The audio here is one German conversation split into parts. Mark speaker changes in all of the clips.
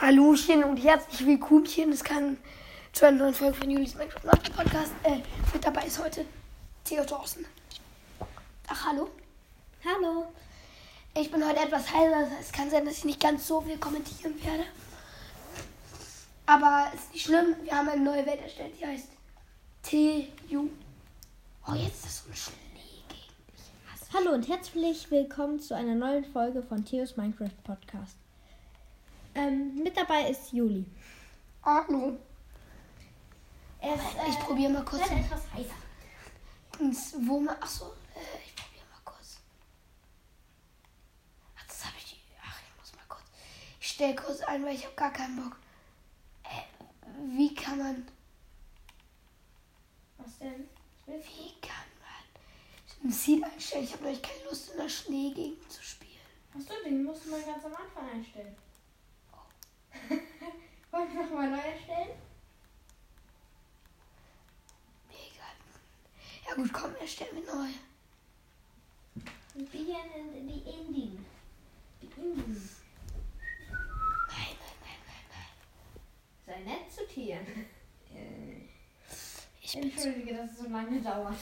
Speaker 1: Hallochen und herzlich willkommen. Es kann zu einer neuen Folge von Julis Minecraft Podcast. Äh, mit dabei ist heute Theo Thorsten. Ach, hallo.
Speaker 2: Hallo.
Speaker 1: Ich bin heute etwas heiser. Es kann sein, dass ich nicht ganz so viel kommentieren werde. Aber ist nicht schlimm. Wir haben eine neue Welt erstellt. Die heißt TU. Oh, jetzt ist das so ein Schnee gegen dich.
Speaker 2: Hallo und herzlich willkommen zu einer neuen Folge von Theos Minecraft Podcast. Ähm, mit dabei ist Juli.
Speaker 1: Hallo. Ich probiere mal kurz.
Speaker 2: wird etwas heißer.
Speaker 1: Wo man. Achso, äh, ich probiere mal kurz. Ach, das habe ich. Ach, ich muss mal kurz. Ich stelle kurz ein, weil ich habe gar keinen Bock. Äh, wie kann man.
Speaker 2: Was denn?
Speaker 1: Wie kann man. Ein Seed einstellen? Ich habe neulich keine Lust, in der Schneegegend zu spielen.
Speaker 2: Achso, den musst du mal ganz am Anfang einstellen. Wollen wir nochmal neu erstellen?
Speaker 1: Mega. Ja, gut, komm, erstellen wir neu.
Speaker 2: Wir gehen in die Indien. Die Indien.
Speaker 1: Nein, nein, nein, nein, nein.
Speaker 2: Sei nett zu Tieren. Äh,
Speaker 1: Ich.
Speaker 2: Entschuldige, dass es so lange dauert.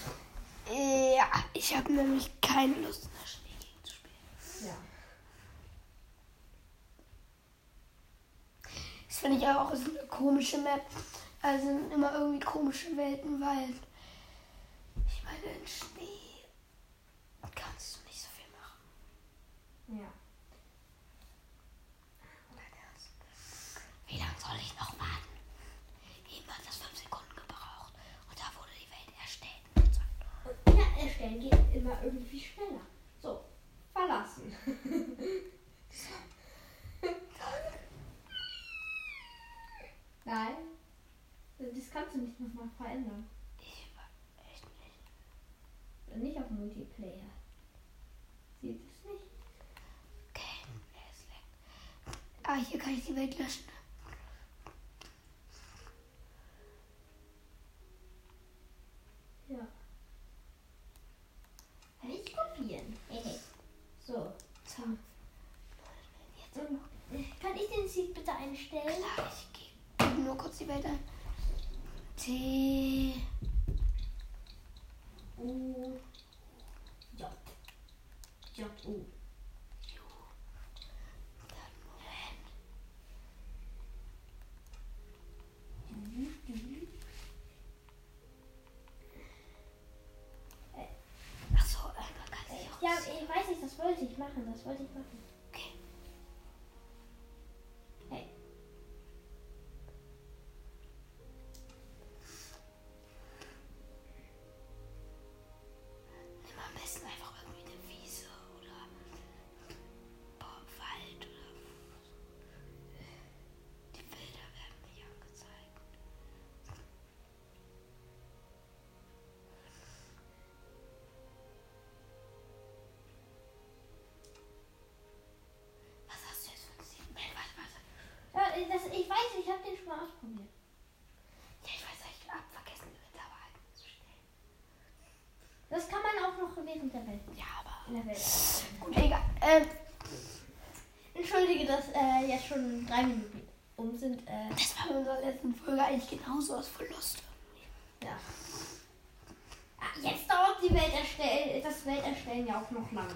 Speaker 1: Ja, ich habe nämlich keine Lust, der Schneegegend zu spielen.
Speaker 2: Ja.
Speaker 1: Das finde ich auch ist eine komische Map. Also sind immer irgendwie komische Welten, weil ich meine, in Schnee kannst du nicht so viel machen.
Speaker 2: Ja.
Speaker 1: Wie lange soll ich noch warten? Eben hat das fünf Sekunden gebraucht und da wurde die Welt erstellt.
Speaker 2: Ja, erstellen geht immer irgendwie schneller. So, verlassen. Nein, das kannst du nicht nochmal verändern.
Speaker 1: Ich war echt nicht.
Speaker 2: Nicht auf Multiplayer. Sieht es nicht?
Speaker 1: Okay, er ist weg. Ah, hier kann ich die Welt löschen.
Speaker 2: Ja. Kann ich kopieren? So.
Speaker 1: So. Jetzt
Speaker 2: Und, äh, kann ich den Seed bitte einstellen?
Speaker 1: klar, ich gebe nur kurz die Welt ein. T.
Speaker 2: U. J. J. U.
Speaker 1: Achso,
Speaker 2: ich weiß nicht, das wollte ich machen, das wollte ich machen. Mal ausprobiert.
Speaker 1: Ja, ich weiß, ich hab vergessen, die Winter einzustellen.
Speaker 2: Das kann man auch noch während der Welt.
Speaker 1: Ja, aber.
Speaker 2: In der Welt.
Speaker 1: Gut, egal. Ähm,
Speaker 2: Entschuldige, dass äh, jetzt schon drei Minuten um sind. Äh,
Speaker 1: das war in unserer letzten Folge eigentlich genauso aus Verlust.
Speaker 2: ja. Ah, Jetzt dauert die Welt erstellen, das Welterstellen ja auch noch lange.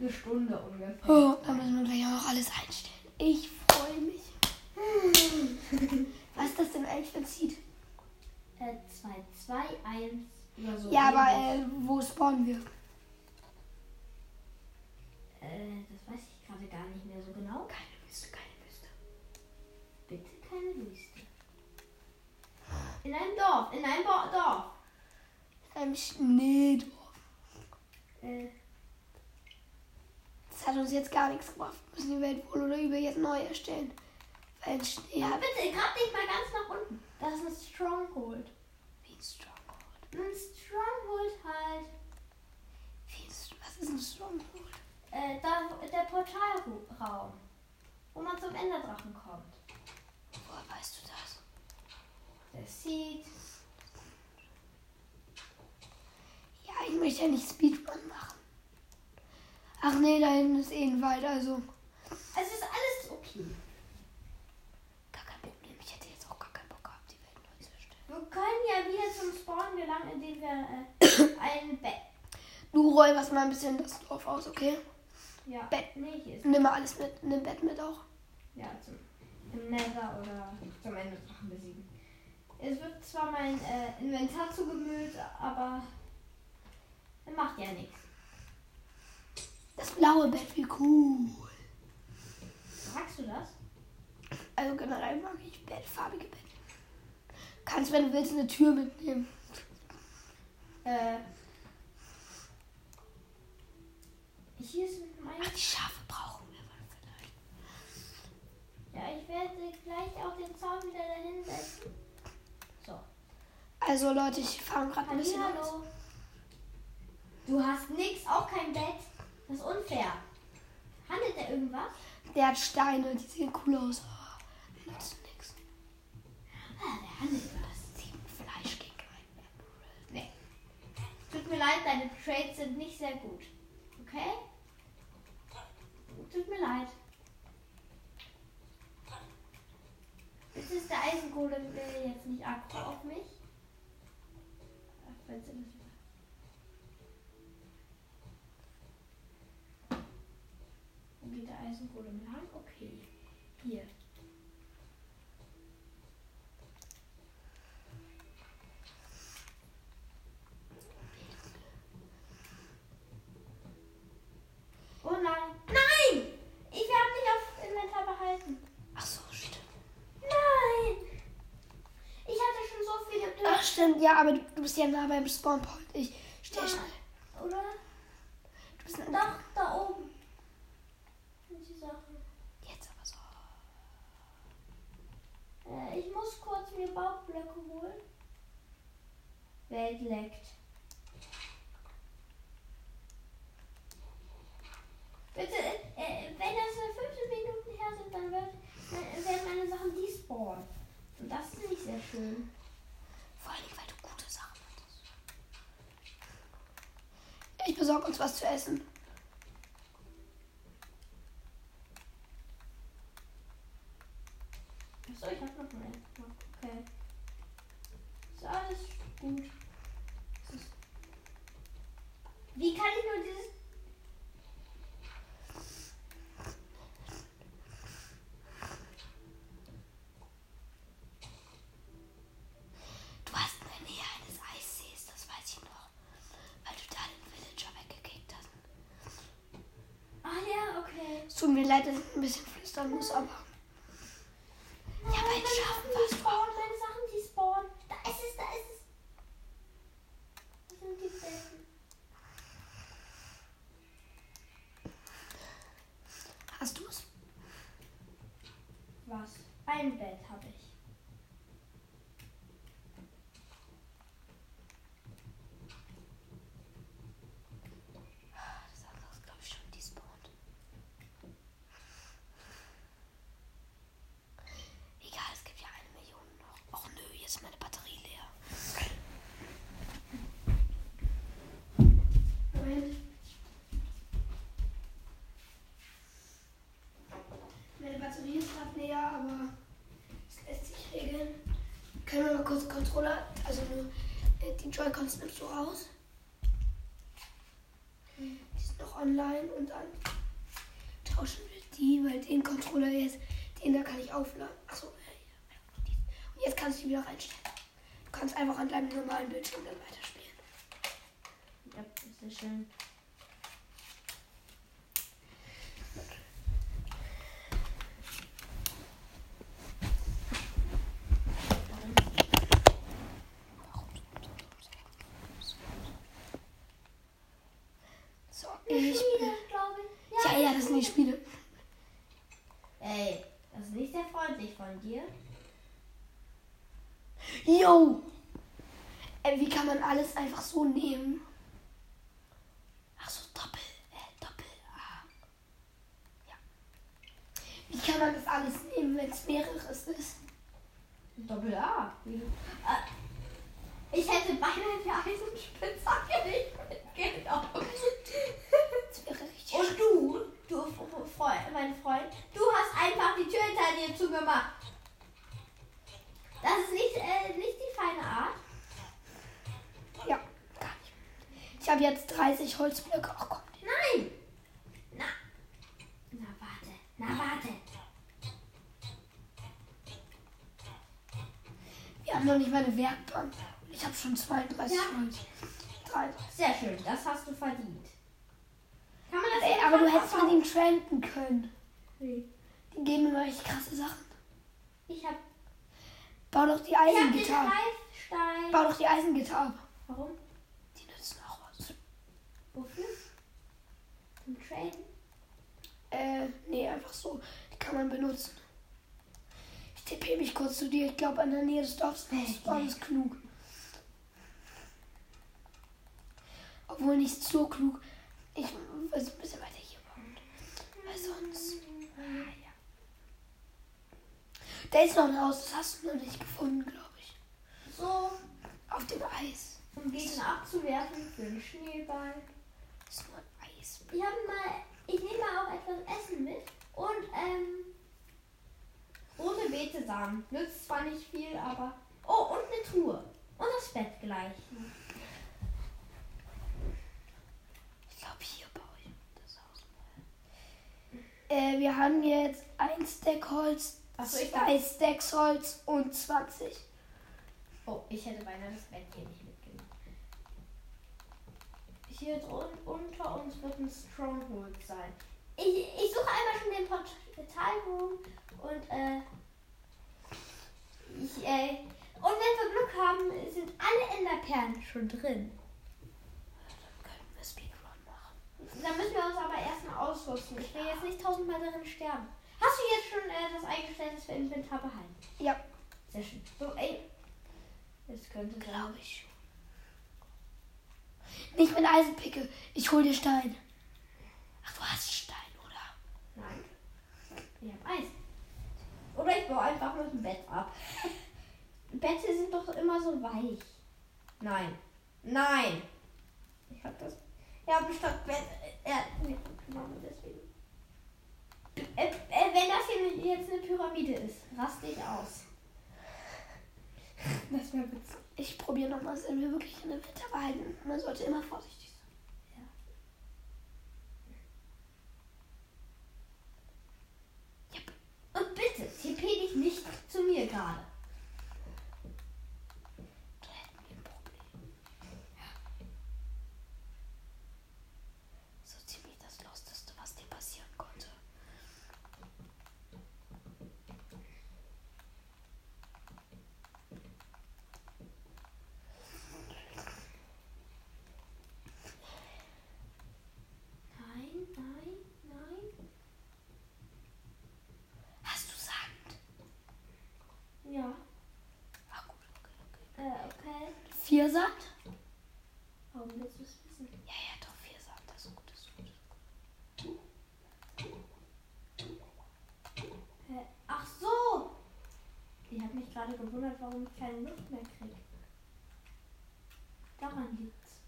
Speaker 2: Eine Stunde ungefähr.
Speaker 1: Oh, da müssen wir gleich auch noch alles einstellen. Ich. Was ist das denn eigentlich für ein?
Speaker 2: Äh, 2, 2, 1 oder so.
Speaker 1: Ja, aber äh, wo spawnen wir?
Speaker 2: Äh, das weiß ich gerade gar nicht mehr so genau.
Speaker 1: Keine Wüste, keine Wüste.
Speaker 2: Bitte keine Wüste. In einem Dorf, in einem Bo Dorf.
Speaker 1: In einem Schneedorf.
Speaker 2: Äh,
Speaker 1: Das hat uns jetzt gar nichts gebracht. Wir müssen die Welt wohl oder übel jetzt neu erstellen. Ein Schnee
Speaker 2: ja, bitte, gerade nicht mal ganz nach unten. Das ist ein Stronghold.
Speaker 1: wie ein Stronghold.
Speaker 2: Ein Stronghold halt.
Speaker 1: Wie ein, St- was ist ein Stronghold?
Speaker 2: Äh, da, der Portalraum. Wo man zum Enderdrachen kommt.
Speaker 1: Woher weißt du das?
Speaker 2: Der sieht.
Speaker 1: Ja, ich möchte ja nicht Speedrun machen. Ach nee, da hinten ist eh ein Wald, also.
Speaker 2: Es ist alles okay.
Speaker 1: können ja
Speaker 2: wieder zum Spawn gelangen, indem wir äh, ein Bett.
Speaker 1: Du räumst mal ein bisschen das Dorf aus, okay?
Speaker 2: Ja.
Speaker 1: Bett.
Speaker 2: Nee, hier ist
Speaker 1: Nimm mal alles mit. Nimm Bett mit auch.
Speaker 2: Ja, zum im Nether oder zum Ende Drachen besiegen. Es wird zwar mein äh, Inventar zugemüllt, aber er macht ja nichts.
Speaker 1: Das blaue Bett, wie cool.
Speaker 2: Magst du das?
Speaker 1: Also generell mag ich bettfarbige Bett. Kannst, wenn du willst, eine Tür mitnehmen.
Speaker 2: Äh. Hier ist mein.
Speaker 1: Ach, die Schafe brauchen wir vielleicht.
Speaker 2: Ja, ich werde gleich auch den Zaun wieder dahin setzen. So.
Speaker 1: Also Leute, ich fahre gerade ein bisschen.
Speaker 2: Hallo. Du hast nix, auch kein Bett. Das ist unfair. Handelt er irgendwas?
Speaker 1: Der hat Steine, die sehen cool aus. Oh, nützt nix.
Speaker 2: Ah, der handelt was.
Speaker 1: Sieben Fleisch gegen ein Emerald.
Speaker 2: Nee. Tut mir leid, deine Trades sind nicht sehr gut. Okay? Tut mir leid. Jetzt ist der Eisengolem will jetzt nicht aggro auf mich. Ach, falls ihr das Wo geht der Eisengolem lang? Okay. Hier. Oh nein. Nein! Ich habe nicht auf Inventar behalten.
Speaker 1: Ach so, stimmt.
Speaker 2: Nein! Ich hatte schon so viele
Speaker 1: Ach
Speaker 2: Blöcke.
Speaker 1: Stimmt, ja, aber du, du bist ja nah beim Spawnpoint. Ich stehe schnell.
Speaker 2: Oder?
Speaker 1: Du bist
Speaker 2: Doch, da oben. Die Sachen.
Speaker 1: Jetzt aber so.
Speaker 2: Äh, ich muss kurz mir Baublöcke holen. Welt leckt. Bitte, äh, wenn das äh, 15 Minuten her sind, dann wird, äh, werden meine Sachen despawnen. Und das ist nicht sehr schön.
Speaker 1: Allem, weil du gute Sachen hattest. Ich besorge uns was zu essen.
Speaker 2: Achso, ich hab noch mehr. Okay. Ist alles gut. Es ist- Wie kann ich nur dieses.
Speaker 1: Du hast in der Nähe eines Eissees, das weiß ich noch. Weil du da den Villager weggekickt hast.
Speaker 2: Ah ja, okay.
Speaker 1: Es tut mir leid, dass ich ein bisschen flüstern muss, aber. Ja, bei den
Speaker 2: meine
Speaker 1: Schafen
Speaker 2: Sachen,
Speaker 1: warst
Speaker 2: die
Speaker 1: du
Speaker 2: spawnen, meine Sachen, die spawnen. Da ist es, da ist es. Das sind die Betten.
Speaker 1: Hast du es?
Speaker 2: Was? Ein Bett habe ich.
Speaker 1: Das andere ist, glaube ich, schon despawned. Egal, es gibt ja eine Million noch. Och nö, jetzt ist meine Batterie leer. Moment. Meine Batterie ist gerade leer, aber es lässt sich regeln. Können wir mal kurz Controller, also nur äh, die Joy-Cons nimmst du raus. Die sind noch online und dann tauschen wir die, weil den Controller jetzt, den da kann ich aufladen. Achso, äh. Und jetzt kannst du die wieder reinstellen. Du kannst einfach an deinem normalen Bildschirm dann weiterspielen.
Speaker 2: Ja, das ist schön.
Speaker 1: So, ich
Speaker 2: Spiele,
Speaker 1: bin.
Speaker 2: glaube ich.
Speaker 1: Ja, ja, das sind die Spiele.
Speaker 2: Ey, das ist nicht sehr freundlich von dir.
Speaker 1: Yo! Ey, wie kann man alles einfach so nehmen? Ach so, Doppel, äh, Doppel, A. Ja. Wie kann man das alles nehmen, wenn es mehreres ist?
Speaker 2: Doppel A. Ah, Ich hätte beinahe die nicht mitgenommen.
Speaker 1: Das wäre richtig
Speaker 2: Und du, du Freund, mein Freund, du hast einfach die Tür hinter dir zugemacht. Das ist nicht, äh, nicht die feine Art.
Speaker 1: Ich habe jetzt 30 Holzblöcke. Ach komm.
Speaker 2: Nein! Na. Na, warte. Na, warte.
Speaker 1: Wir haben noch nicht mal eine Werkbank. Ich habe schon 32
Speaker 2: Ja.
Speaker 1: Holz. 33.
Speaker 2: Sehr schön, das hast du verdient. Kann man das
Speaker 1: Ey, aber du hättest mit ihm trenden können.
Speaker 2: Wie?
Speaker 1: Die geben immer echt krasse Sachen.
Speaker 2: Ich hab,
Speaker 1: Bau doch die
Speaker 2: ich hab den.
Speaker 1: Bau doch die Eisengitter ab.
Speaker 2: Warum?
Speaker 1: Die nützen auch was.
Speaker 2: Wofür? Zum Traden?
Speaker 1: Äh, nee, einfach so. Die kann man benutzen. Ich tippe mich kurz zu dir. Ich glaube, an der Nähe des Dorfs ist alles klug. Obwohl nicht so klug. Ich will so ein bisschen weiter hier bauen. Weil sonst. Ah, ja. Da ist noch ein Haus, das hast du noch nicht gefunden, glaube ich.
Speaker 2: So,
Speaker 1: Auf dem Eis.
Speaker 2: um Gegner abzuwerfen für einen Schneeball.
Speaker 1: Nur ein Eis.
Speaker 2: Ich habe mal, ich nehme mal auch etwas Essen mit und ähm, rote Betesamen. Nützt zwar nicht viel, aber oh und eine Truhe und das Bett gleich.
Speaker 1: Ich glaube, hier baue ich das Haus mal. Äh, wir haben jetzt ein Stack Holz,
Speaker 2: Achso, ich
Speaker 1: zwei Stacks Holz und 20.
Speaker 2: Oh, ich hätte beinahe das Bett hier nicht. Hier drun- unter uns wird ein Stronghold sein. Ich, ich suche einmal schon den Portalroom und äh, ich, äh, und wenn wir Glück haben, sind alle Enderperlen schon drin.
Speaker 1: Dann könnten wir Speedrun machen.
Speaker 2: Dann müssen wir uns aber erstmal ausrüsten. Ich will jetzt nicht tausendmal darin sterben. Hast du jetzt schon äh, das eingestellt, das wir Inventar behalten?
Speaker 1: Ja,
Speaker 2: Sehr schön. So, ey. Es könnte
Speaker 1: glaube ich schon. Nicht mit Eisenpicke. Ich hol dir Stein. Ach, du hast Stein, oder?
Speaker 2: Nein. Ich hab Eis. Oder ich baue einfach mit dem Bett ab. Bette sind doch immer so weich. Nein. Nein. Ich hab das. Ja, bestimmt Bett. äh, Er hat mir genommen, deswegen. Äh, äh, wenn das hier jetzt eine Pyramide ist, raste ich aus.
Speaker 1: Das wäre witzig. Ich probiere nochmal, wenn wir wirklich in der Winter behalten. Man sollte immer vorsichtig sein.
Speaker 2: Und bitte, TP dich nicht zu mir gerade.
Speaker 1: Da hätten wir ein Problem. So ziemlich das Losteste, was dir passieren konnte.
Speaker 2: Nein, nein, nein.
Speaker 1: Hast du Sand?
Speaker 2: Ja.
Speaker 1: Ah, gut, okay, okay.
Speaker 2: Äh, okay.
Speaker 1: Vier Sand?
Speaker 2: Warum willst du es wissen?
Speaker 1: Ja, ja, doch, vier Sand. Das ist gut, das ist gut. Das ist gut.
Speaker 2: Hä? Ach so! Ich habe mich gerade gewundert, warum ich keine Luft mehr kriege. Daran liegt's.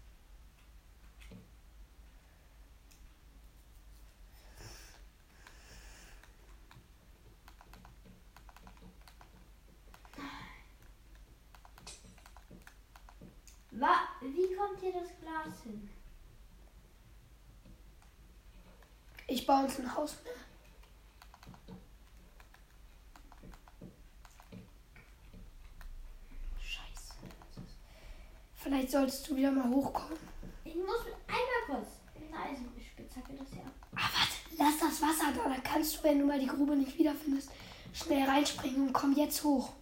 Speaker 2: Wa wie kommt hier das Glas hin?
Speaker 1: Ich baue uns ein Haus mehr. Scheiße. Vielleicht solltest du wieder mal hochkommen.
Speaker 2: Ich muss einmal kurz mit einer Eisenspitzhacke das ab.
Speaker 1: Ah, warte, lass das Wasser da. Dann kannst du, wenn du mal die Grube nicht wiederfindest, schnell reinspringen und komm jetzt hoch.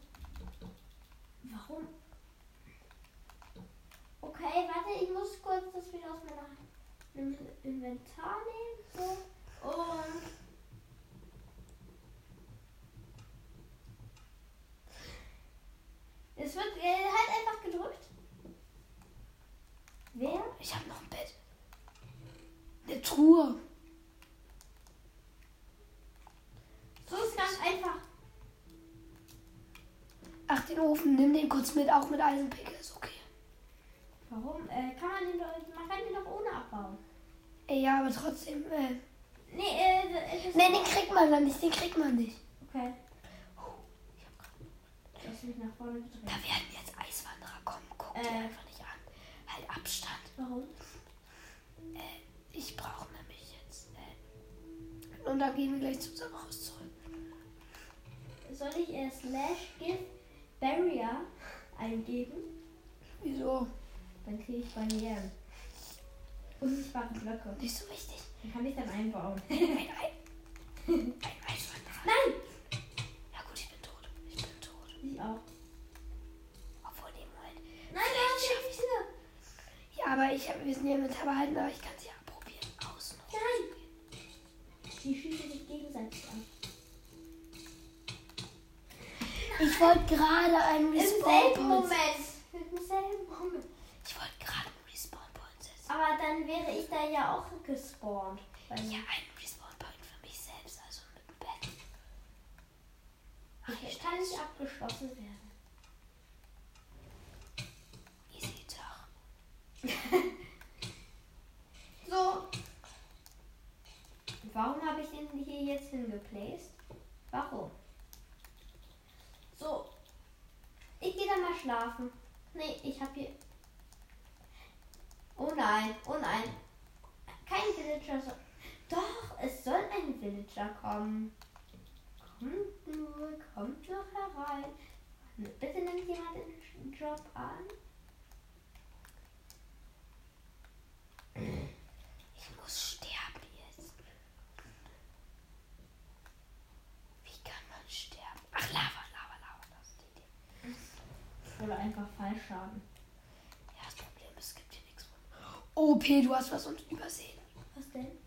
Speaker 1: den Ofen, nimm den kurz mit, auch mit Eisenpickel, ist okay.
Speaker 2: Warum? Äh, kann man den doch, man kann den doch ohne abbauen.
Speaker 1: Äh, ja, aber trotzdem, äh.
Speaker 2: Nee, äh, äh
Speaker 1: nee, den kriegt man dann nicht, den kriegt man nicht.
Speaker 2: Okay. Ich hab grad.
Speaker 1: Da werden jetzt Eiswanderer kommen. Guck
Speaker 2: äh.
Speaker 1: die einfach nicht an. Halt Abstand.
Speaker 2: Warum? Äh, ich brauche nämlich jetzt.
Speaker 1: Äh, und dann gehen wir gleich zu unserem zurück.
Speaker 2: Soll ich äh, erst Lash Gift barrier eingeben?
Speaker 1: Wieso?
Speaker 2: Dann kriege ich Barrieren. Unsichtbare Blöcke.
Speaker 1: Nicht so wichtig.
Speaker 2: Die kann ich dann einbauen.
Speaker 1: Ein, ein, ein Eiswanderer.
Speaker 2: Nein!
Speaker 1: Ja gut, ich bin tot. Ich bin tot.
Speaker 2: Ich auch.
Speaker 1: Obwohl, nee, Moment.
Speaker 2: Nein, nein, schaffe ich wieder.
Speaker 1: Ja, aber ich hab, wir sind ja mit behalten, aber ich kann sie ja probieren. Außen.
Speaker 2: Nein! Die schießen sich gegenseitig an.
Speaker 1: Ich wollte gerade einen
Speaker 2: Im
Speaker 1: Respawn
Speaker 2: selben
Speaker 1: Point.
Speaker 2: Moment. Im selben Moment.
Speaker 1: Ich wollte gerade einen Respawn Point setzen.
Speaker 2: Aber dann wäre ich da ja auch gespawnt. Weil
Speaker 1: Ja, einen Respawn Point für mich selbst, also mit dem Bett. Ach, hier
Speaker 2: ich kann nicht abgeschlossen werden.
Speaker 1: Easy Tag.
Speaker 2: So. Warum habe ich den hier jetzt hingeplaced? Warum? So. Ich gehe da mal schlafen. Nee, ich habe hier. Oh nein, oh nein. Kein Villager soll. Doch, es soll ein Villager kommen. Kommt nur, kommt nur herein. Bitte nimmt jemand den Job an.
Speaker 1: Ich muss sterben jetzt. Wie kann man sterben? Ach, Lava, Lava, Lava, das ist die Idee.
Speaker 2: Oder einfach Fallschaden.
Speaker 1: Ja, das Problem ist, es gibt hier nichts. OP, du hast was uns übersehen.
Speaker 2: Was denn?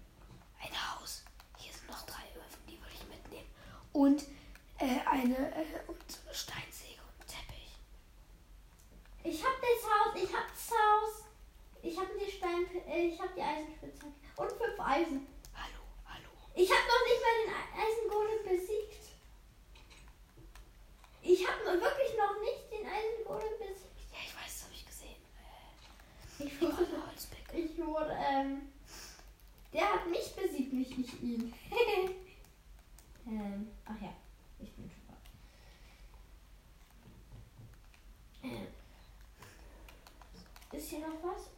Speaker 1: Ein Haus. Hier sind noch drei Öfen, die würde ich mitnehmen. Und äh, eine äh, und so eine Steinsäge und einen Teppich.
Speaker 2: Ich hab das Haus, ich hab das Haus. Ich hab die Stein, äh, ich hab die Eisenspitzhacke und fünf Eisen.
Speaker 1: Hallo, hallo.
Speaker 2: Ich hab noch nicht mal den Eisengolem besiegt. Ich hab nur wirklich noch nicht den Eisengolem besiegt.
Speaker 1: Ja, ich weiß, das habe ich gesehen.
Speaker 2: Ich wurde, ich wurde, ähm, der hat mich besiegt, nicht ich ihn. ähm, ach ja, ich bin schon. Ähm, ist hier noch was?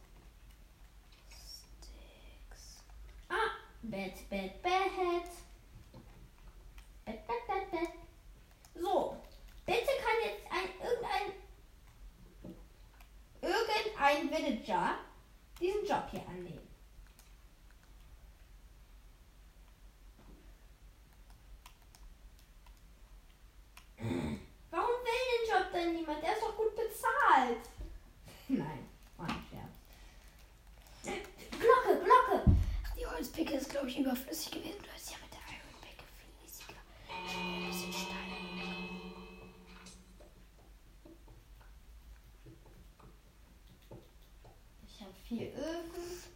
Speaker 1: Sticks.
Speaker 2: Ah, Bett, Bett. Bett, Bett, Bett, Bett. So, bitte kann jetzt ein irgendein irgendein Villager diesen Job hier annehmen. Warum will den Job denn niemand? Der ist doch gut bezahlt. Nein, war ein Scherz. Glocke, Glocke.
Speaker 1: Ach, die Holzpicke ist, glaube ich, überflüssig gewesen. Du hast ja mit der Iron Picke viel easiger. Ich nehme ein bisschen Stein.
Speaker 2: Ich habe vier Öfen.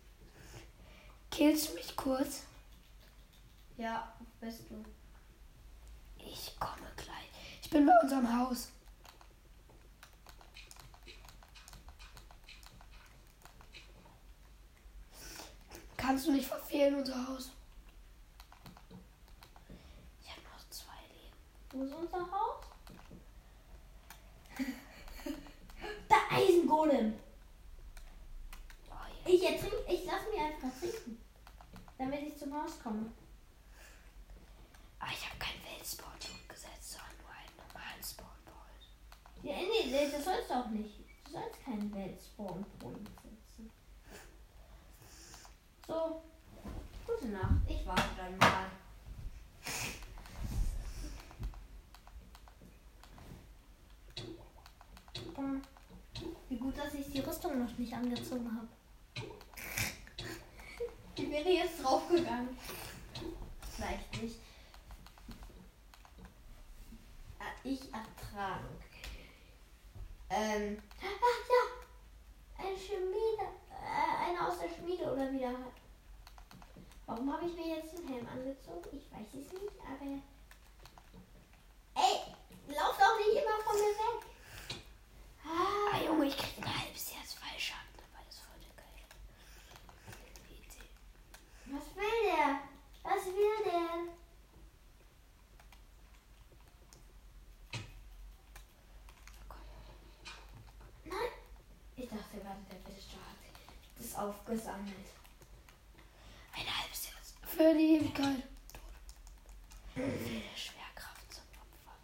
Speaker 1: Killst du mich kurz?
Speaker 2: Ja, bist du.
Speaker 1: Ich komme gleich. Ich bin bei unserem Haus. Kannst du nicht verfehlen, unser Haus? Ich habe noch zwei Leben.
Speaker 2: Wo ist unser Haus? Der Eisengolem.
Speaker 1: Oh, ja.
Speaker 2: Ich ertrink, ich lass mich einfach trinken. Damit ich zum Haus komme.
Speaker 1: Aber ich habe keinen Weltspawn gesetzt, sondern nur einen normalen Spawnpoint.
Speaker 2: Ja, nee, nee, das sollst du auch nicht. Du sollst keinen So. Gute Nacht. Ich warte dann mal. Wie gut, dass ich die Rüstung noch nicht angezogen habe. Ich wäre jetzt draufgegangen. Vielleicht nicht. Ah, Ich ertrage. Ähm. Ach ja! Ein Schmiede. Äh, einer aus der Schmiede oder wieder. Warum habe ich mir jetzt den Helm angezogen? Ich weiß es nicht, aber. Ey! Lauf doch nicht immer von mir weg!
Speaker 1: Ah,
Speaker 2: Ah,
Speaker 1: Junge, ich krieg ein halbes Herz Fallschaden dabei. Das ist voll geil.
Speaker 2: Was will der? Was will der? Nein! Ich dachte gerade, der Villager aufgesammelt.
Speaker 1: Ein halbes Herz. Für die Ewigkeit. Viel Schwerkraft zum Opfer.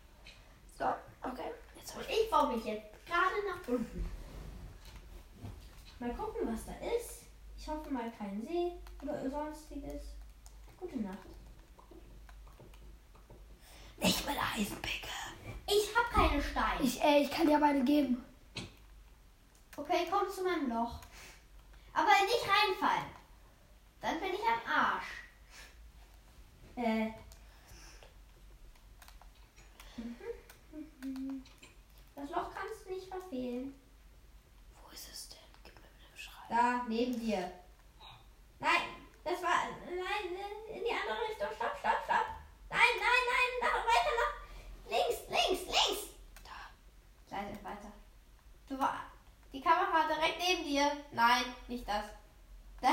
Speaker 1: So, okay. Jetzt
Speaker 2: Und
Speaker 1: ich.
Speaker 2: baue mich jetzt gerade nach unten. Mal gucken, was da ist. Ich hoffe mal kein See oder sonstiges. Gute Nacht.
Speaker 1: Nicht mit Eisenpicke.
Speaker 2: Ich habe keine Steine.
Speaker 1: Ich, äh, ich kann dir aber eine geben.
Speaker 2: Okay, komm zu meinem Loch. Aber nicht reinfallen. Dann bin ich am Arsch. Äh. Das Loch kannst du nicht verfehlen.
Speaker 1: Wo ist es denn? Gib mir bitte Beschreibung.
Speaker 2: Da, neben dir. Nein, das war. Nein, in die andere Richtung. Stopp, stopp, stopp. Nein, nein, nein, nach, weiter nach. Links, links, links.
Speaker 1: Da.
Speaker 2: Weiter, weiter. Du war. Die Kamera direkt neben dir. Nein, nicht das. Da.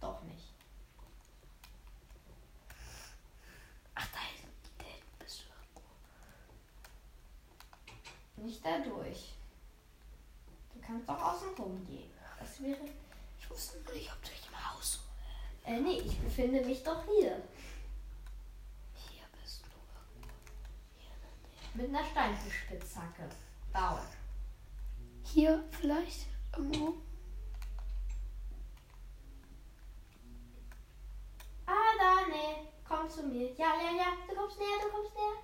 Speaker 2: Doch nicht.
Speaker 1: Ach, da hinten bist du.
Speaker 2: Nicht dadurch. Du kannst doch außen rum gehen. Das wäre.
Speaker 1: Ich wusste nur nicht, ob du dich im Haus.
Speaker 2: Äh, nee, ich befinde mich doch hier.
Speaker 1: Hier bist du irgendwo. Hier.
Speaker 2: Mit einer Steinspitzhacke. Bauen.
Speaker 1: Hier vielleicht? Irgendwo?
Speaker 2: Ah, da, nee. Komm zu mir. Ja, ja, ja. Du kommst näher, du kommst näher.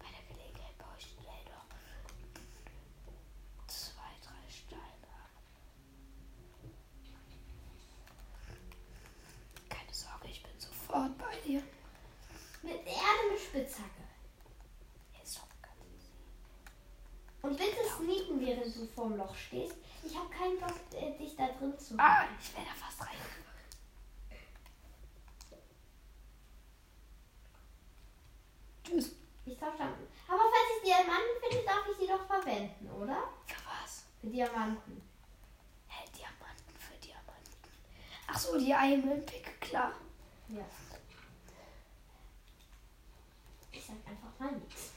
Speaker 1: Bei der Gelegenheit baue ich schnell doch zwei, drei Steine. Keine Sorge, ich bin sofort bei dir.
Speaker 2: Mit Erde mit Spitzhacke.
Speaker 1: Ist doch ganz easy.
Speaker 2: Und bitte du vorm Loch stehst. Ich habe keinen Bock, äh, dich da drin zu
Speaker 1: Ah, ich wäre da fast rein. Tschüss.
Speaker 2: Ich verstanden. Aber falls ich Diamanten finde, darf ich sie doch verwenden, oder?
Speaker 1: Für was?
Speaker 2: Für Diamanten.
Speaker 1: Hä, Diamanten für Diamanten. Ach so, die Iron Pick, klar.
Speaker 2: Ja. Ich sag einfach mal nichts.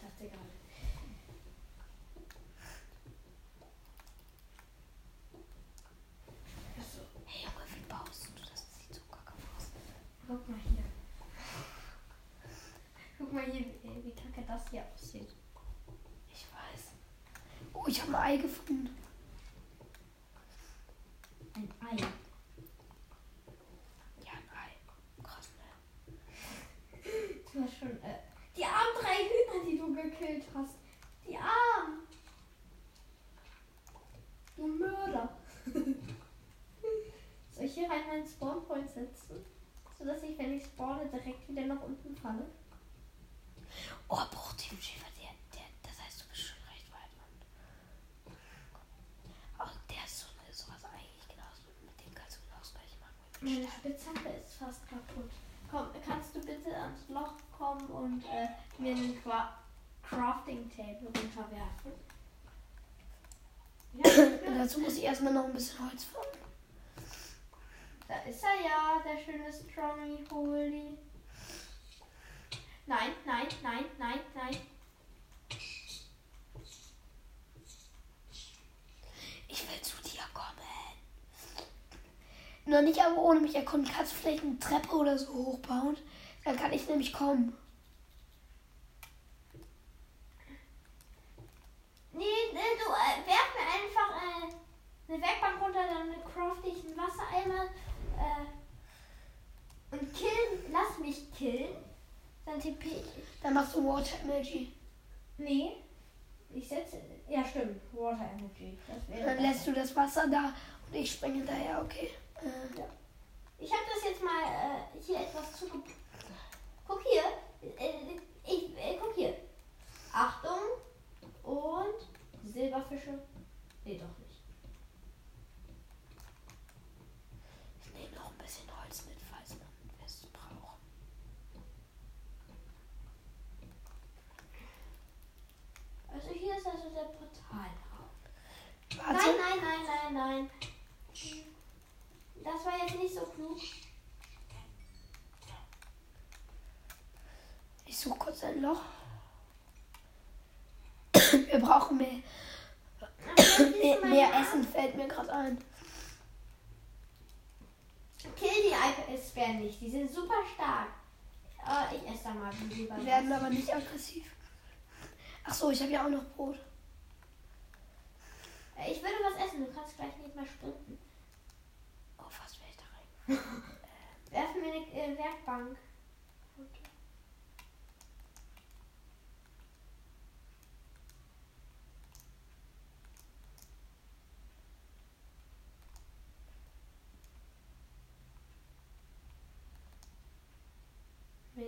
Speaker 2: Dachte gerade. Achso,
Speaker 1: Hey Junge, wie baust du das? Das sieht so kacke aus.
Speaker 2: guck mal hier. Guck mal hier, wie, wie kacke das hier aussieht.
Speaker 1: Ich weiß. Oh, ich habe ein Ei gefunden.
Speaker 2: Ein Ei.
Speaker 1: Ja, ein Ei. Krass, ne?
Speaker 2: Du hast schon. Äh, die armen drei Hühner, die du gekillt hast. Die armen. Du Mörder. Soll ich hier rein meinen Setzen? Sodass ich, wenn ich spawne, direkt wieder nach unten falle?
Speaker 1: Oh, Bruchtiefenschäfer, der, der, das heißt, du bist schon recht weit und. Oh, der ist so sowas eigentlich genauso. Mit dem kannst du genauso gleich machen. wie mit
Speaker 2: Meine Spitzhacke ist fast kaputt. Komm, kannst du bitte ans Loch kommen und äh, mir einen Cra Crafting Table runterwerfen? Ja,
Speaker 1: dazu muss ich erstmal noch ein bisschen Holz finden.
Speaker 2: Da ist er ja, der schöne Strongy Holy. Nein, nein, nein, nein, nein.
Speaker 1: Ich will zu dir kommen. Noch nicht aber ohne mich erkunden. Kannst du vielleicht eine Treppe oder so hochbauen? Dann kann ich nämlich kommen.
Speaker 2: Nee, nee du äh, werf mir einfach äh, eine Werkbank runter, dann crafte ich einen Wassereimer killen, lass mich killen. Dann tippe ich.
Speaker 1: Dann machst du Water Energy.
Speaker 2: Nee, ich setze. Ja, stimmt. Water Energy.
Speaker 1: Dann lässt du das Wasser da und ich springe hinterher, okay. Äh,
Speaker 2: Ja. Ich habe das jetzt mal äh, hier etwas zuge... Guck hier. Äh, ich, äh, guck hier. Achtung. Und Silberfische. Nee, doch nicht.
Speaker 1: ich nehme noch ein bisschen Holz mit, falls man es braucht.
Speaker 2: Also hier ist also der Portalraum.
Speaker 1: Warte.
Speaker 2: Nein, nein, nein, nein, nein. Das war jetzt nicht so klug.
Speaker 1: Ich suche kurz ein Loch. Wir brauchen mehr, mehr, mehr Essen, fällt mir gerade ein.
Speaker 2: Kill die Eisbären nicht, die sind super stark. Äh, ich esse da mal lieber.
Speaker 1: Die werden aber nicht aggressiv. Ach so, ich habe ja auch noch Brot.
Speaker 2: Ich würde was essen, du kannst gleich nicht mehr sprinten.
Speaker 1: Oh, fast wäre ich da rein.
Speaker 2: Werfen wir eine äh, Werkbank.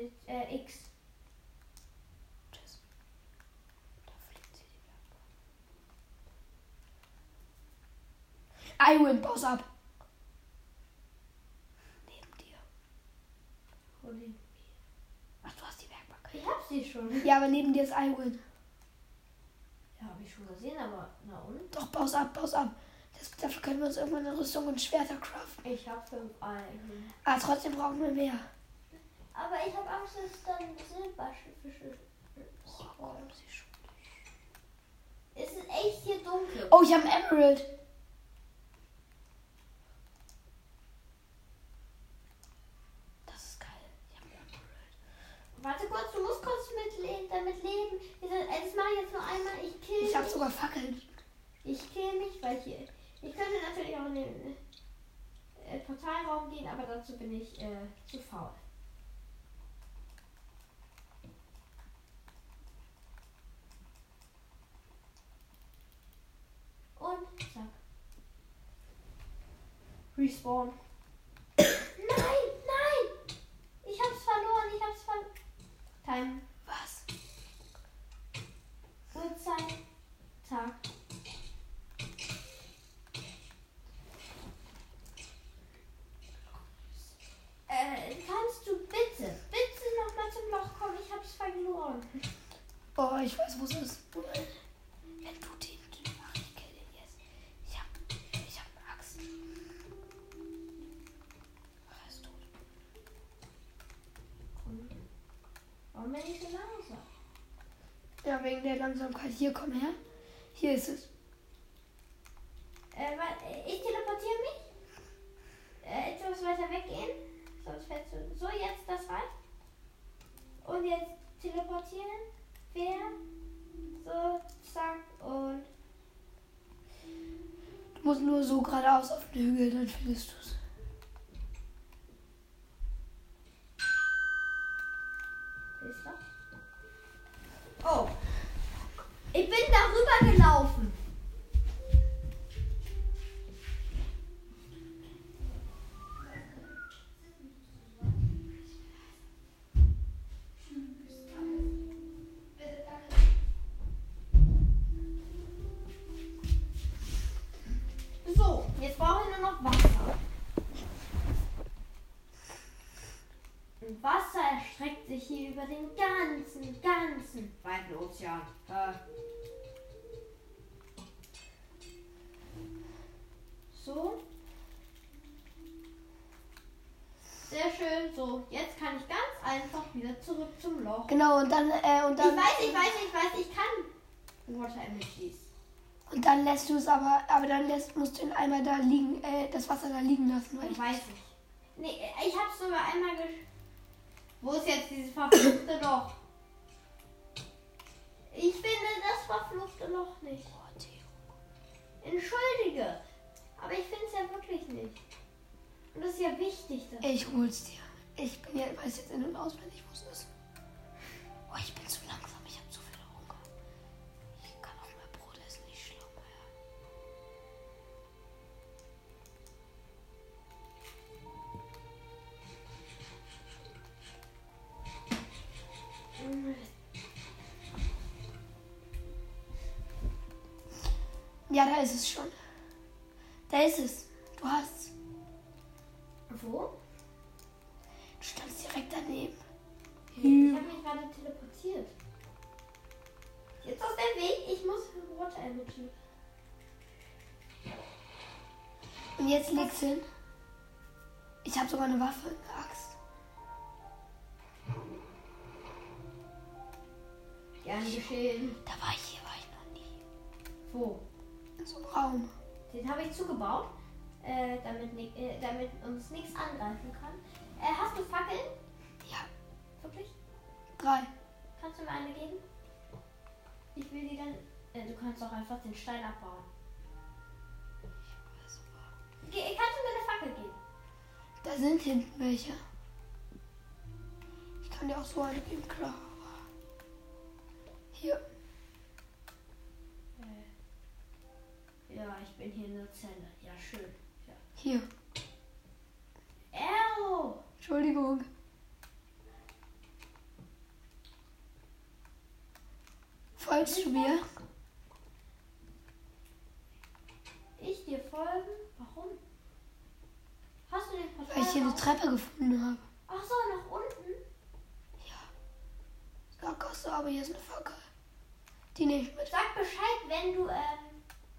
Speaker 2: Mit äh, X.
Speaker 1: Tschüss. Da fliegt sie die. I win, Boss ab. Neben dir. Ach, du hast die Werkbank.
Speaker 2: Ich hab sie schon.
Speaker 1: Ja, aber neben dir ist I win.
Speaker 2: Ja, habe ich schon gesehen, aber na und?
Speaker 1: Doch, baus ab, baus ab. Das, dafür können wir uns irgendwann eine Rüstung und Schwerter craften.
Speaker 2: Ich habe fünf Eigen.
Speaker 1: Aber trotzdem brauchen wir mehr.
Speaker 2: Aber ich habe Angst, dass dann Silberfische.
Speaker 1: Oh.
Speaker 2: Es ist echt hier dunkel.
Speaker 1: Oh, ich habe einen Emerald. Das ist geil. Ich habe einen Emerald.
Speaker 2: Warte kurz, du musst kurz mit damit leben. Das mache ich jetzt nur einmal. Ich kill
Speaker 1: Ich habe sogar Fackeln.
Speaker 2: Ich kill mich, weil hier. Ich könnte natürlich auch in den äh, Portalraum gehen, aber dazu bin ich äh, zu faul. Und zack. Respawn. nein, nein! Ich hab's verloren, ich hab's verloren. Time.
Speaker 1: Was?
Speaker 2: Uhrzeit. Tag. Äh, kannst du bitte, bitte nochmal zum Loch kommen? Ich hab's verloren.
Speaker 1: Oh, ich weiß, wo es ist.
Speaker 2: Bin ich so langsam?
Speaker 1: Ja, wegen der Langsamkeit. Hier, komm her. Hier ist es.
Speaker 2: Äh, ich teleportiere mich. Äh, etwas weiter weggehen. Sonst fällst du. So, jetzt das reicht. Und jetzt teleportieren. Wer? So, zack und.
Speaker 1: Du musst nur so geradeaus auf den Hügel, dann findest du es.
Speaker 2: Ozean. Äh. So. Sehr schön. So, jetzt kann ich ganz einfach wieder zurück zum Loch.
Speaker 1: Genau, und dann, äh, und
Speaker 2: Ich
Speaker 1: dann,
Speaker 2: weiß, ich weiß, ich weiß, ich kann Water Energies.
Speaker 1: und dann lässt du es aber, aber dann lässt, musst du ihn einmal da liegen, äh, das Wasser da liegen lassen, weil
Speaker 2: Ich
Speaker 1: ich,
Speaker 2: weiß nicht. Nee, ich hab's sogar einmal gesch... Wo ist jetzt dieses verfluchte Loch? Ich finde das verfluchte Loch nicht.
Speaker 1: Oh.
Speaker 2: Entschuldige. Aber ich finde es ja wirklich nicht. Und das ist ja wichtig. Dass
Speaker 1: Ich hol's dir. Ich bin ja, weiß jetzt in- und auswendig, wo es ist. Oh, ich bin zu ist es schon. Da ist es. Du hast
Speaker 2: Wo?
Speaker 1: Du standst direkt daneben.
Speaker 2: Ich habe mich gerade teleportiert. Jetzt aus dem Weg. Ich muss Water Energy.
Speaker 1: Und jetzt legst hin. Ich habe sogar eine Waffe, eine Axt.
Speaker 2: gern geschehen.
Speaker 1: Da war ich hier, war ich noch nie.
Speaker 2: Wo?
Speaker 1: So einem Raum.
Speaker 2: Den habe ich zugebaut, äh, damit, äh, damit uns nichts angreifen kann. Äh, hast du Fackeln?
Speaker 1: Ja,
Speaker 2: Wirklich?
Speaker 1: drei.
Speaker 2: Kannst du mir eine geben? Ich will die dann. Äh, du kannst auch einfach den Stein abbauen. Ge kannst du mir eine Fackel geben?
Speaker 1: Da sind hinten welche. Ich kann dir auch so eine geben, klar. aber- Hier.
Speaker 2: Ja, ich bin hier in der Zelle. Ja, schön. Ja.
Speaker 1: Hier.
Speaker 2: Ew!
Speaker 1: Entschuldigung. Folgst du mir?
Speaker 2: Ich dir folgen? Warum? Hast du den Portal?
Speaker 1: Weil ich hier eine? Treppe gefunden habe.
Speaker 2: Ach so, nach unten?
Speaker 1: Sackgasse, aber hier ist eine Fackel. Die nehme ich mit.
Speaker 2: Sag Bescheid, wenn du ähm,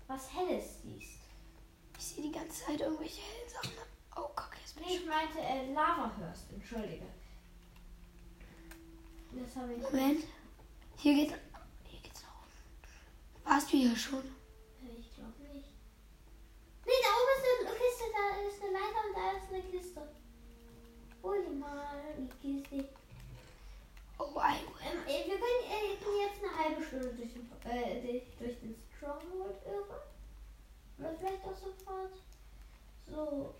Speaker 2: was Helles siehst.
Speaker 1: Ich sehe die ganze Zeit irgendwelche hellen Sachen. Oh, kacke, jetzt bin
Speaker 2: Nee,
Speaker 1: ich
Speaker 2: meinte äh, Lava hörst, entschuldige. Das habe ich.
Speaker 1: Moment. Hier geht's, hier geht's nach unten. Warst du hier schon?
Speaker 2: Äh, Ich glaube nicht. Nee, da oben ist eine Kiste, da ist eine Leiter und da ist eine Kiste. Hol die mal, die Kiste.
Speaker 1: Oh, I.
Speaker 2: Ähm, äh, wir können jetzt eine halbe Stunde durch den, äh, durch, den Stronghold irren. Oder vielleicht auch sofort. So.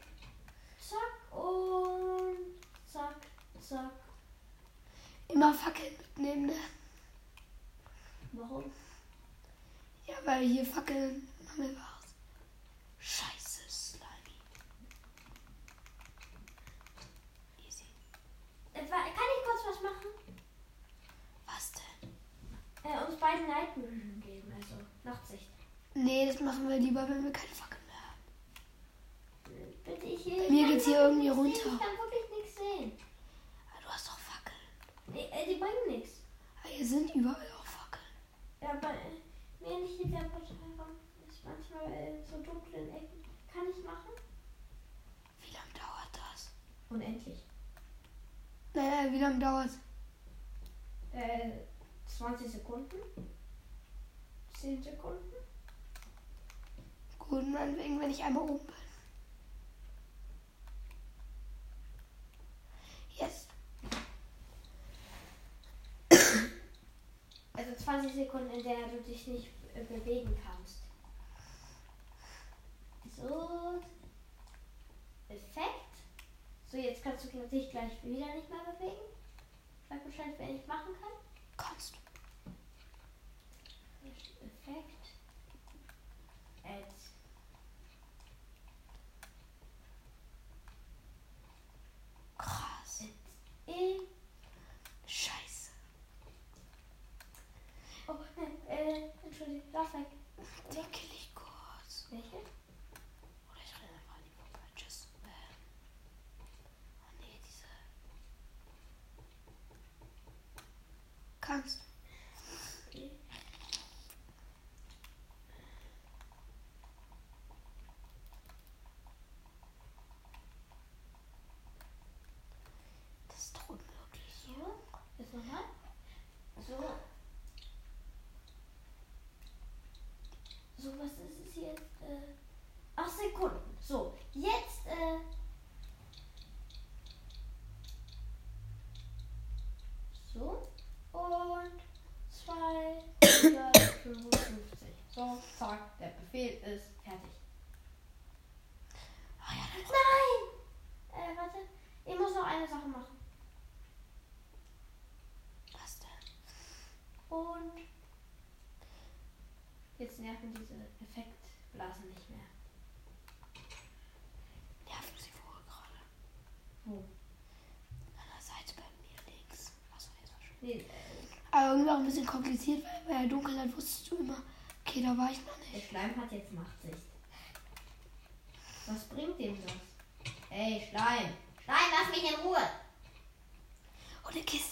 Speaker 2: Zack und zack, zack.
Speaker 1: Immer Fackeln mitnehmen, ne?
Speaker 2: Warum?
Speaker 1: Ja, weil hier Fackeln Mangelware ist. Scheiße, Slimy. Easy.
Speaker 2: Äh, kann ich kurz was machen? Äh, uns beiden Vision geben, also Nachtsicht.
Speaker 1: Nee, das machen wir lieber, wenn wir keine Fackeln mehr haben.
Speaker 2: Bitte, ich
Speaker 1: Bei mir geht's hier irgendwie
Speaker 2: nichts Sehen.
Speaker 1: runter.
Speaker 2: Ich kann wirklich nichts sehen.
Speaker 1: Ah, du hast doch Fackeln.
Speaker 2: Nee, äh, die bringen nichts.
Speaker 1: Ah, hier sind überall auch Fackeln.
Speaker 2: Ja, aber äh, mir nicht in der Portalraum ist manchmal äh, so dunklen Ecken. Kann ich machen?
Speaker 1: Wie lange dauert das?
Speaker 2: Unendlich.
Speaker 1: Naja, wie lange dauert
Speaker 2: Äh, 20 Sekunden. 10 Sekunden.
Speaker 1: Gut, meinetwegen, wenn ich einmal oben bin. Jetzt.
Speaker 2: Also 20 Sekunden, in der du dich nicht bewegen kannst. So. Effekt. So, jetzt kannst du dich gleich wieder nicht mehr bewegen. Sag Bescheid, wenn ich machen kann.
Speaker 1: Kannst du.
Speaker 2: Effekt. Add.
Speaker 1: Krass.
Speaker 2: E.
Speaker 1: Scheiße.
Speaker 2: Oh, nein, äh, entschuldige, lauf weg.
Speaker 1: Die kill ich kurz.
Speaker 2: Welche?
Speaker 1: Oder ich renne einfach an die vorbei. Tschüss. Ähm. Oh nee, diese. Kannst.
Speaker 2: Okay.
Speaker 1: Das ist doch unmöglich.
Speaker 2: So. Jetzt nochmal. So. So, was ist es jetzt? Äh, ach, Sekunden. So, jetzt, äh. So. Und 255. So, zack, der Befehl ist fertig.
Speaker 1: Ah ja, dann
Speaker 2: Nein! Äh, warte. Ich muss noch eine Sache machen.
Speaker 1: was denn?
Speaker 2: Und nerven diese Effektblasen nicht mehr.
Speaker 1: Nerven sie wohl gerade.
Speaker 2: Wo?
Speaker 1: An der Seite bei mir links. Achso, jetzt war schon.
Speaker 2: Nee, äh,
Speaker 1: Aber irgendwie auch ein bisschen kompliziert, weil bei der Dunkelheit wusstest du immer, okay, da war ich noch
Speaker 2: der
Speaker 1: nicht.
Speaker 2: Schleim hat jetzt Nachtsicht. Was bringt dem das? Ey, Schleim! Schleim, lass mich in Ruhe!
Speaker 1: Oh, eine Kiste,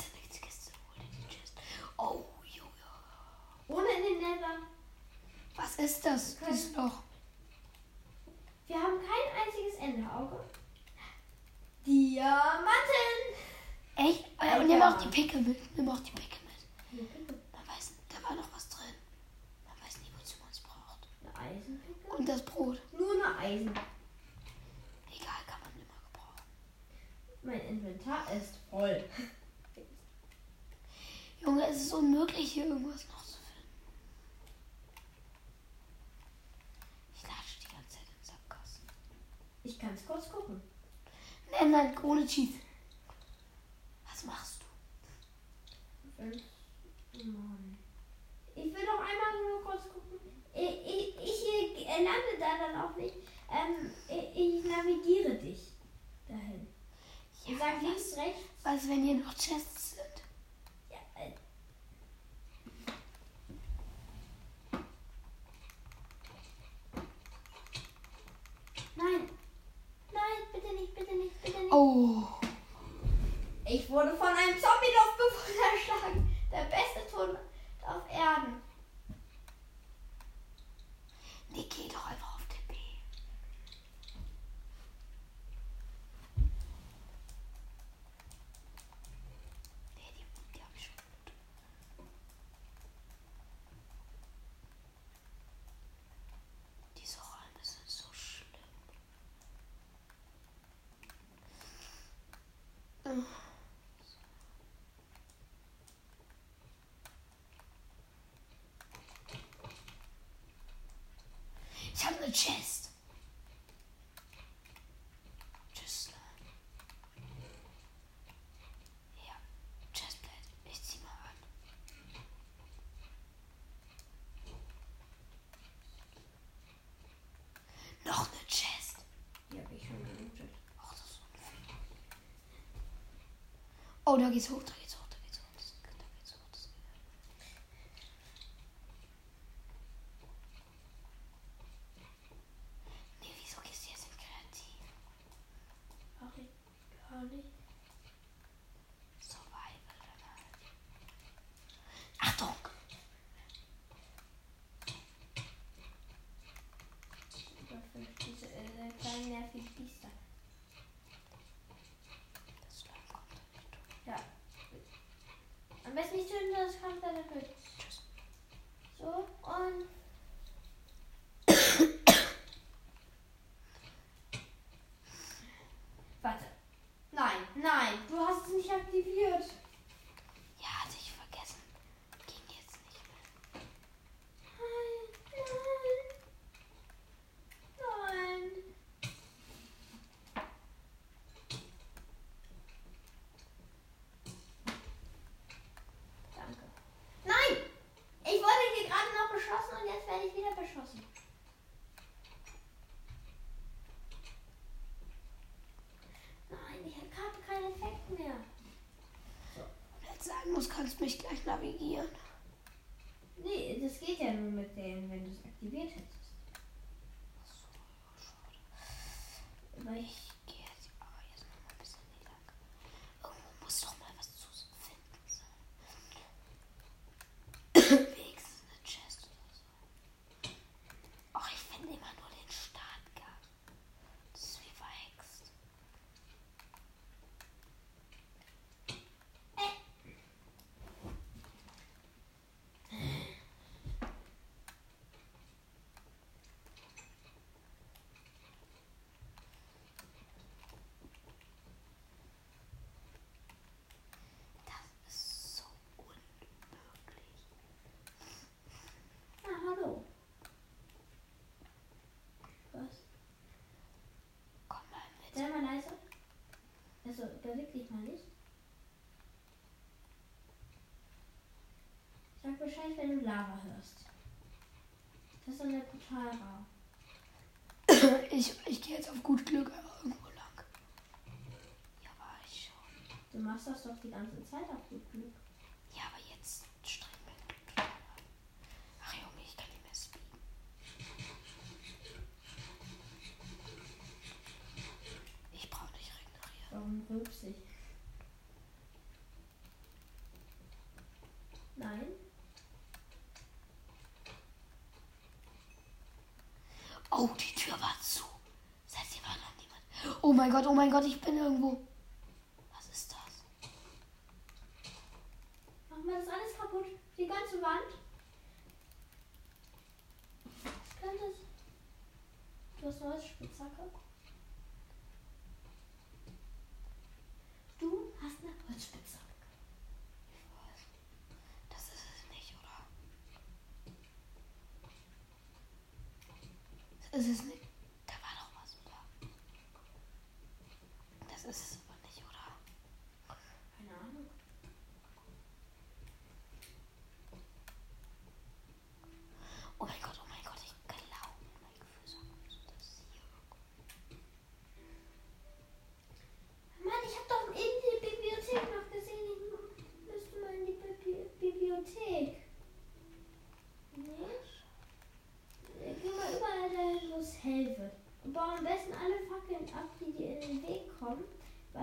Speaker 1: Ist das? Dieses Loch.
Speaker 2: Wir haben kein einziges Enderauge. Diamanten!
Speaker 1: Echt?
Speaker 2: Äh,
Speaker 1: und nimm auch die Picke mit. Nimm auch die Picke mit. Man weiß,
Speaker 3: da war noch was drin. Man weiß nicht, wozu man es braucht.
Speaker 2: Eine Eisenpicke? Und
Speaker 1: das Brot.
Speaker 2: Nur eine Eisen.
Speaker 3: Egal, kann man immer gebrauchen.
Speaker 2: Mein Inventar ist voll.
Speaker 3: Junge, es ist unmöglich, hier irgendwas noch zu
Speaker 2: kann es kurz gucken.
Speaker 3: Nein, nein, ohne Cheat. Was machst du?
Speaker 2: Neun. Ich will doch einmal nur kurz gucken. Ich, ich, ich äh, lande da dann auch nicht. Ähm, ich, ich navigiere dich dahin. Ich sag links, rechts.
Speaker 3: Was, wenn hier noch Chests sind?
Speaker 2: Ja, äh. Nein, bitte nicht, bitte nicht, bitte nicht.
Speaker 3: Oh.
Speaker 2: Ich wurde von einem Zombie-Luftbewohner erschlagen. Der beste Tod auf Erden.
Speaker 3: Nee, geh doch einfach auf TP. Nee, die, die hab ich schon gut. Diese Räume sind so schlimm. Ugh. Habe eine Chest. Tschüss. Ja, Chestplate. Ich zieh mal an. Noch eine Chest.
Speaker 2: Die habe ich schon gelootet.
Speaker 3: Ach, das ist unfair. Oh, da geht's hoch, da geht's hoch, da geht's hoch. Das, da geht's hoch. Das, nee, wieso gehst du jetzt in kreativ?
Speaker 2: Ach, ich gar nicht.
Speaker 3: Survival dann halt. Achtung!
Speaker 2: Dafür diese äh, kleinen nervigen Biester.
Speaker 3: Das Slime kommt nicht.
Speaker 2: Ja. Am besten nicht töten, das kommt dann durch.
Speaker 3: Tschüss.
Speaker 2: So, und. Warte. Nein, nein, du hast es nicht aktiviert.
Speaker 3: Ja, hatte ich vergessen. Ging jetzt nicht mehr.
Speaker 2: Nein, nein. Nein. Danke. Nein! Ich wurde hier gerade noch beschossen und jetzt werde ich wieder beschossen. Nein, ich habe keinen Effekt mehr.
Speaker 3: Wenn es sein muss, kannst du mich gleich navigieren.
Speaker 2: Nee, das geht ja nur mit denen, wenn du es aktiviert hättest.
Speaker 3: Achso, ja, schade.
Speaker 2: Weil
Speaker 3: Ich gehe jetzt aber jetzt noch mal ein bisschen hier lang. Irgendwo muss doch mal was zu finden sein. Wenigstens eine Chest oder so. Ach, ich finde immer nur den Startgang. Das ist wie verhext. Das ist so unmöglich.
Speaker 2: Ah, hallo. Was?
Speaker 3: Komm mal mit.
Speaker 2: Sei mal leise. Also, beweg dich mal nicht. Sag Bescheid, wenn du Lava hörst. Das ist dann der Portalraum.
Speaker 3: Ich, ich gehe jetzt auf gut Glück irgendwo lang. Ja, war ich schon.
Speaker 2: Du machst das doch die ganze Zeit auf gut Glück.
Speaker 3: Oh, die Tür war zu. Das heißt, hier war noch niemand. Oh mein Gott, oh mein Gott, ich bin irgendwo. Was ist das?
Speaker 2: Mach mal, das alles kaputt? Die ganze Wand? Was könnte das? Du hast eine Spitzhacke?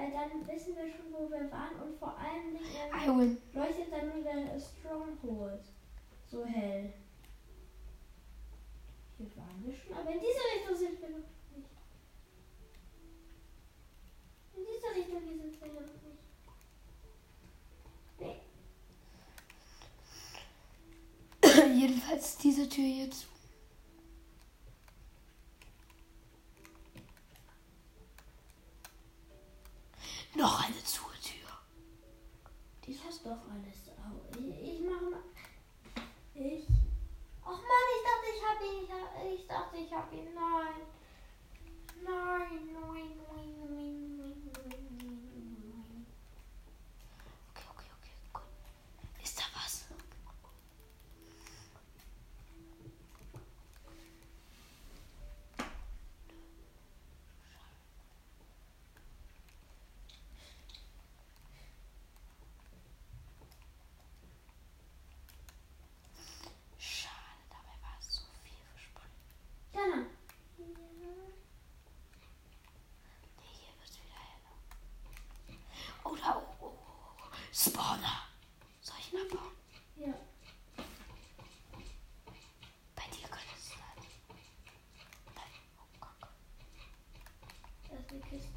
Speaker 2: weil dann wissen wir schon, wo wir waren und vor allem nicht
Speaker 1: äh,
Speaker 2: leuchtet dann nur der Stronghold so hell. Hier waren wir schon, aber in diese Richtung sind wir noch nicht. In diese Richtung hier sind wir noch nicht.
Speaker 1: Jedenfalls diese Tür jetzt Noch eine Zutür.
Speaker 2: Die ist doch alles. Ich, mache mal. Ich. Ach Mann, ich dachte, ich habe ihn. Ich, dachte, ich habe ihn. Nein. Nein, nein, nein, nein, nein.
Speaker 1: because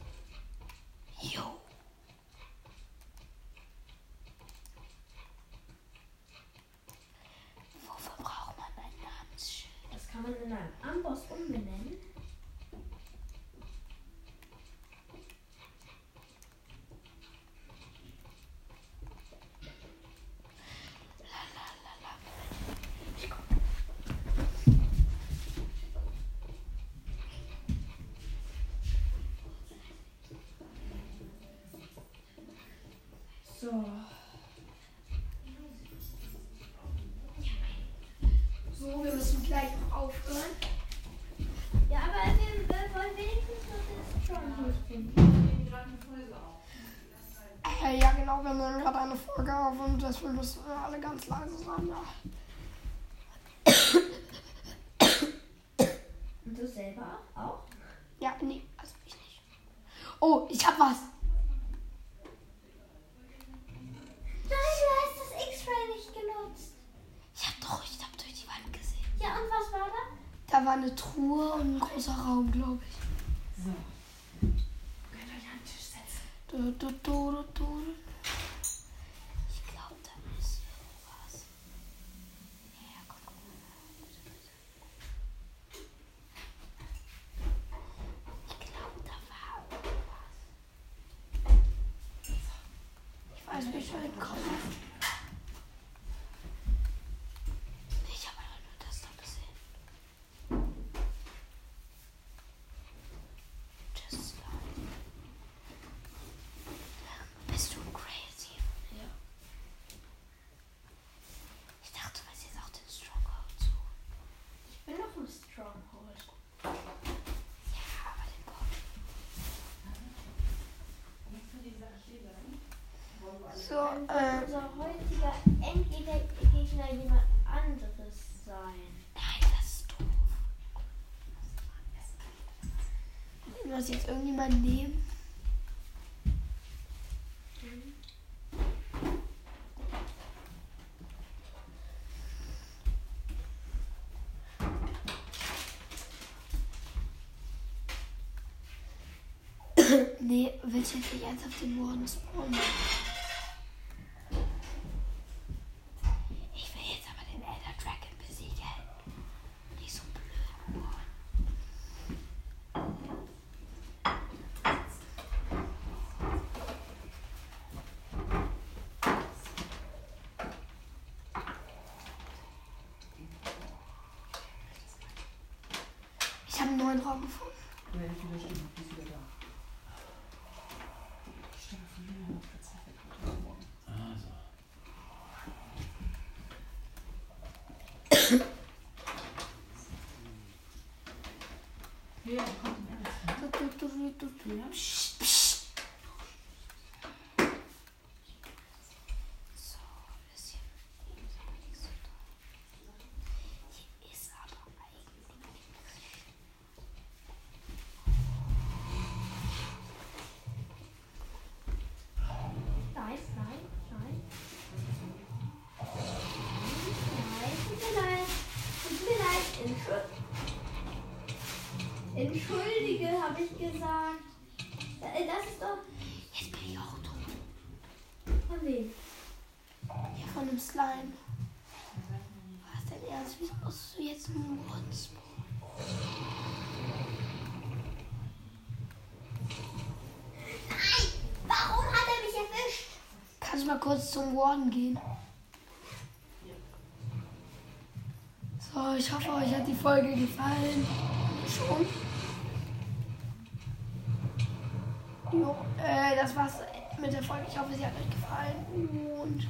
Speaker 1: So.
Speaker 2: So,
Speaker 1: wir müssen gleich noch aufhören.
Speaker 2: Ja, aber wir wollen wenigstens noch das Stronghold finden.
Speaker 1: Ja, genau, wir nehmen gerade eine Folge auf und deswegen müssen wir alle ganz leise sein, ja. Ich
Speaker 2: 搞 das
Speaker 1: jetzt irgendjemand nehmen? nee, willst du jetzt nicht ernsthaft den Moranus Brot? einen neuen Raum gefunden.
Speaker 4: Ja, ich
Speaker 1: bin wieder da. zum Warden gehen. So, ich hoffe, euch hat die Folge gefallen. Schon. Jo, äh, das war's mit der Folge. Ich hoffe, sie hat euch gefallen und.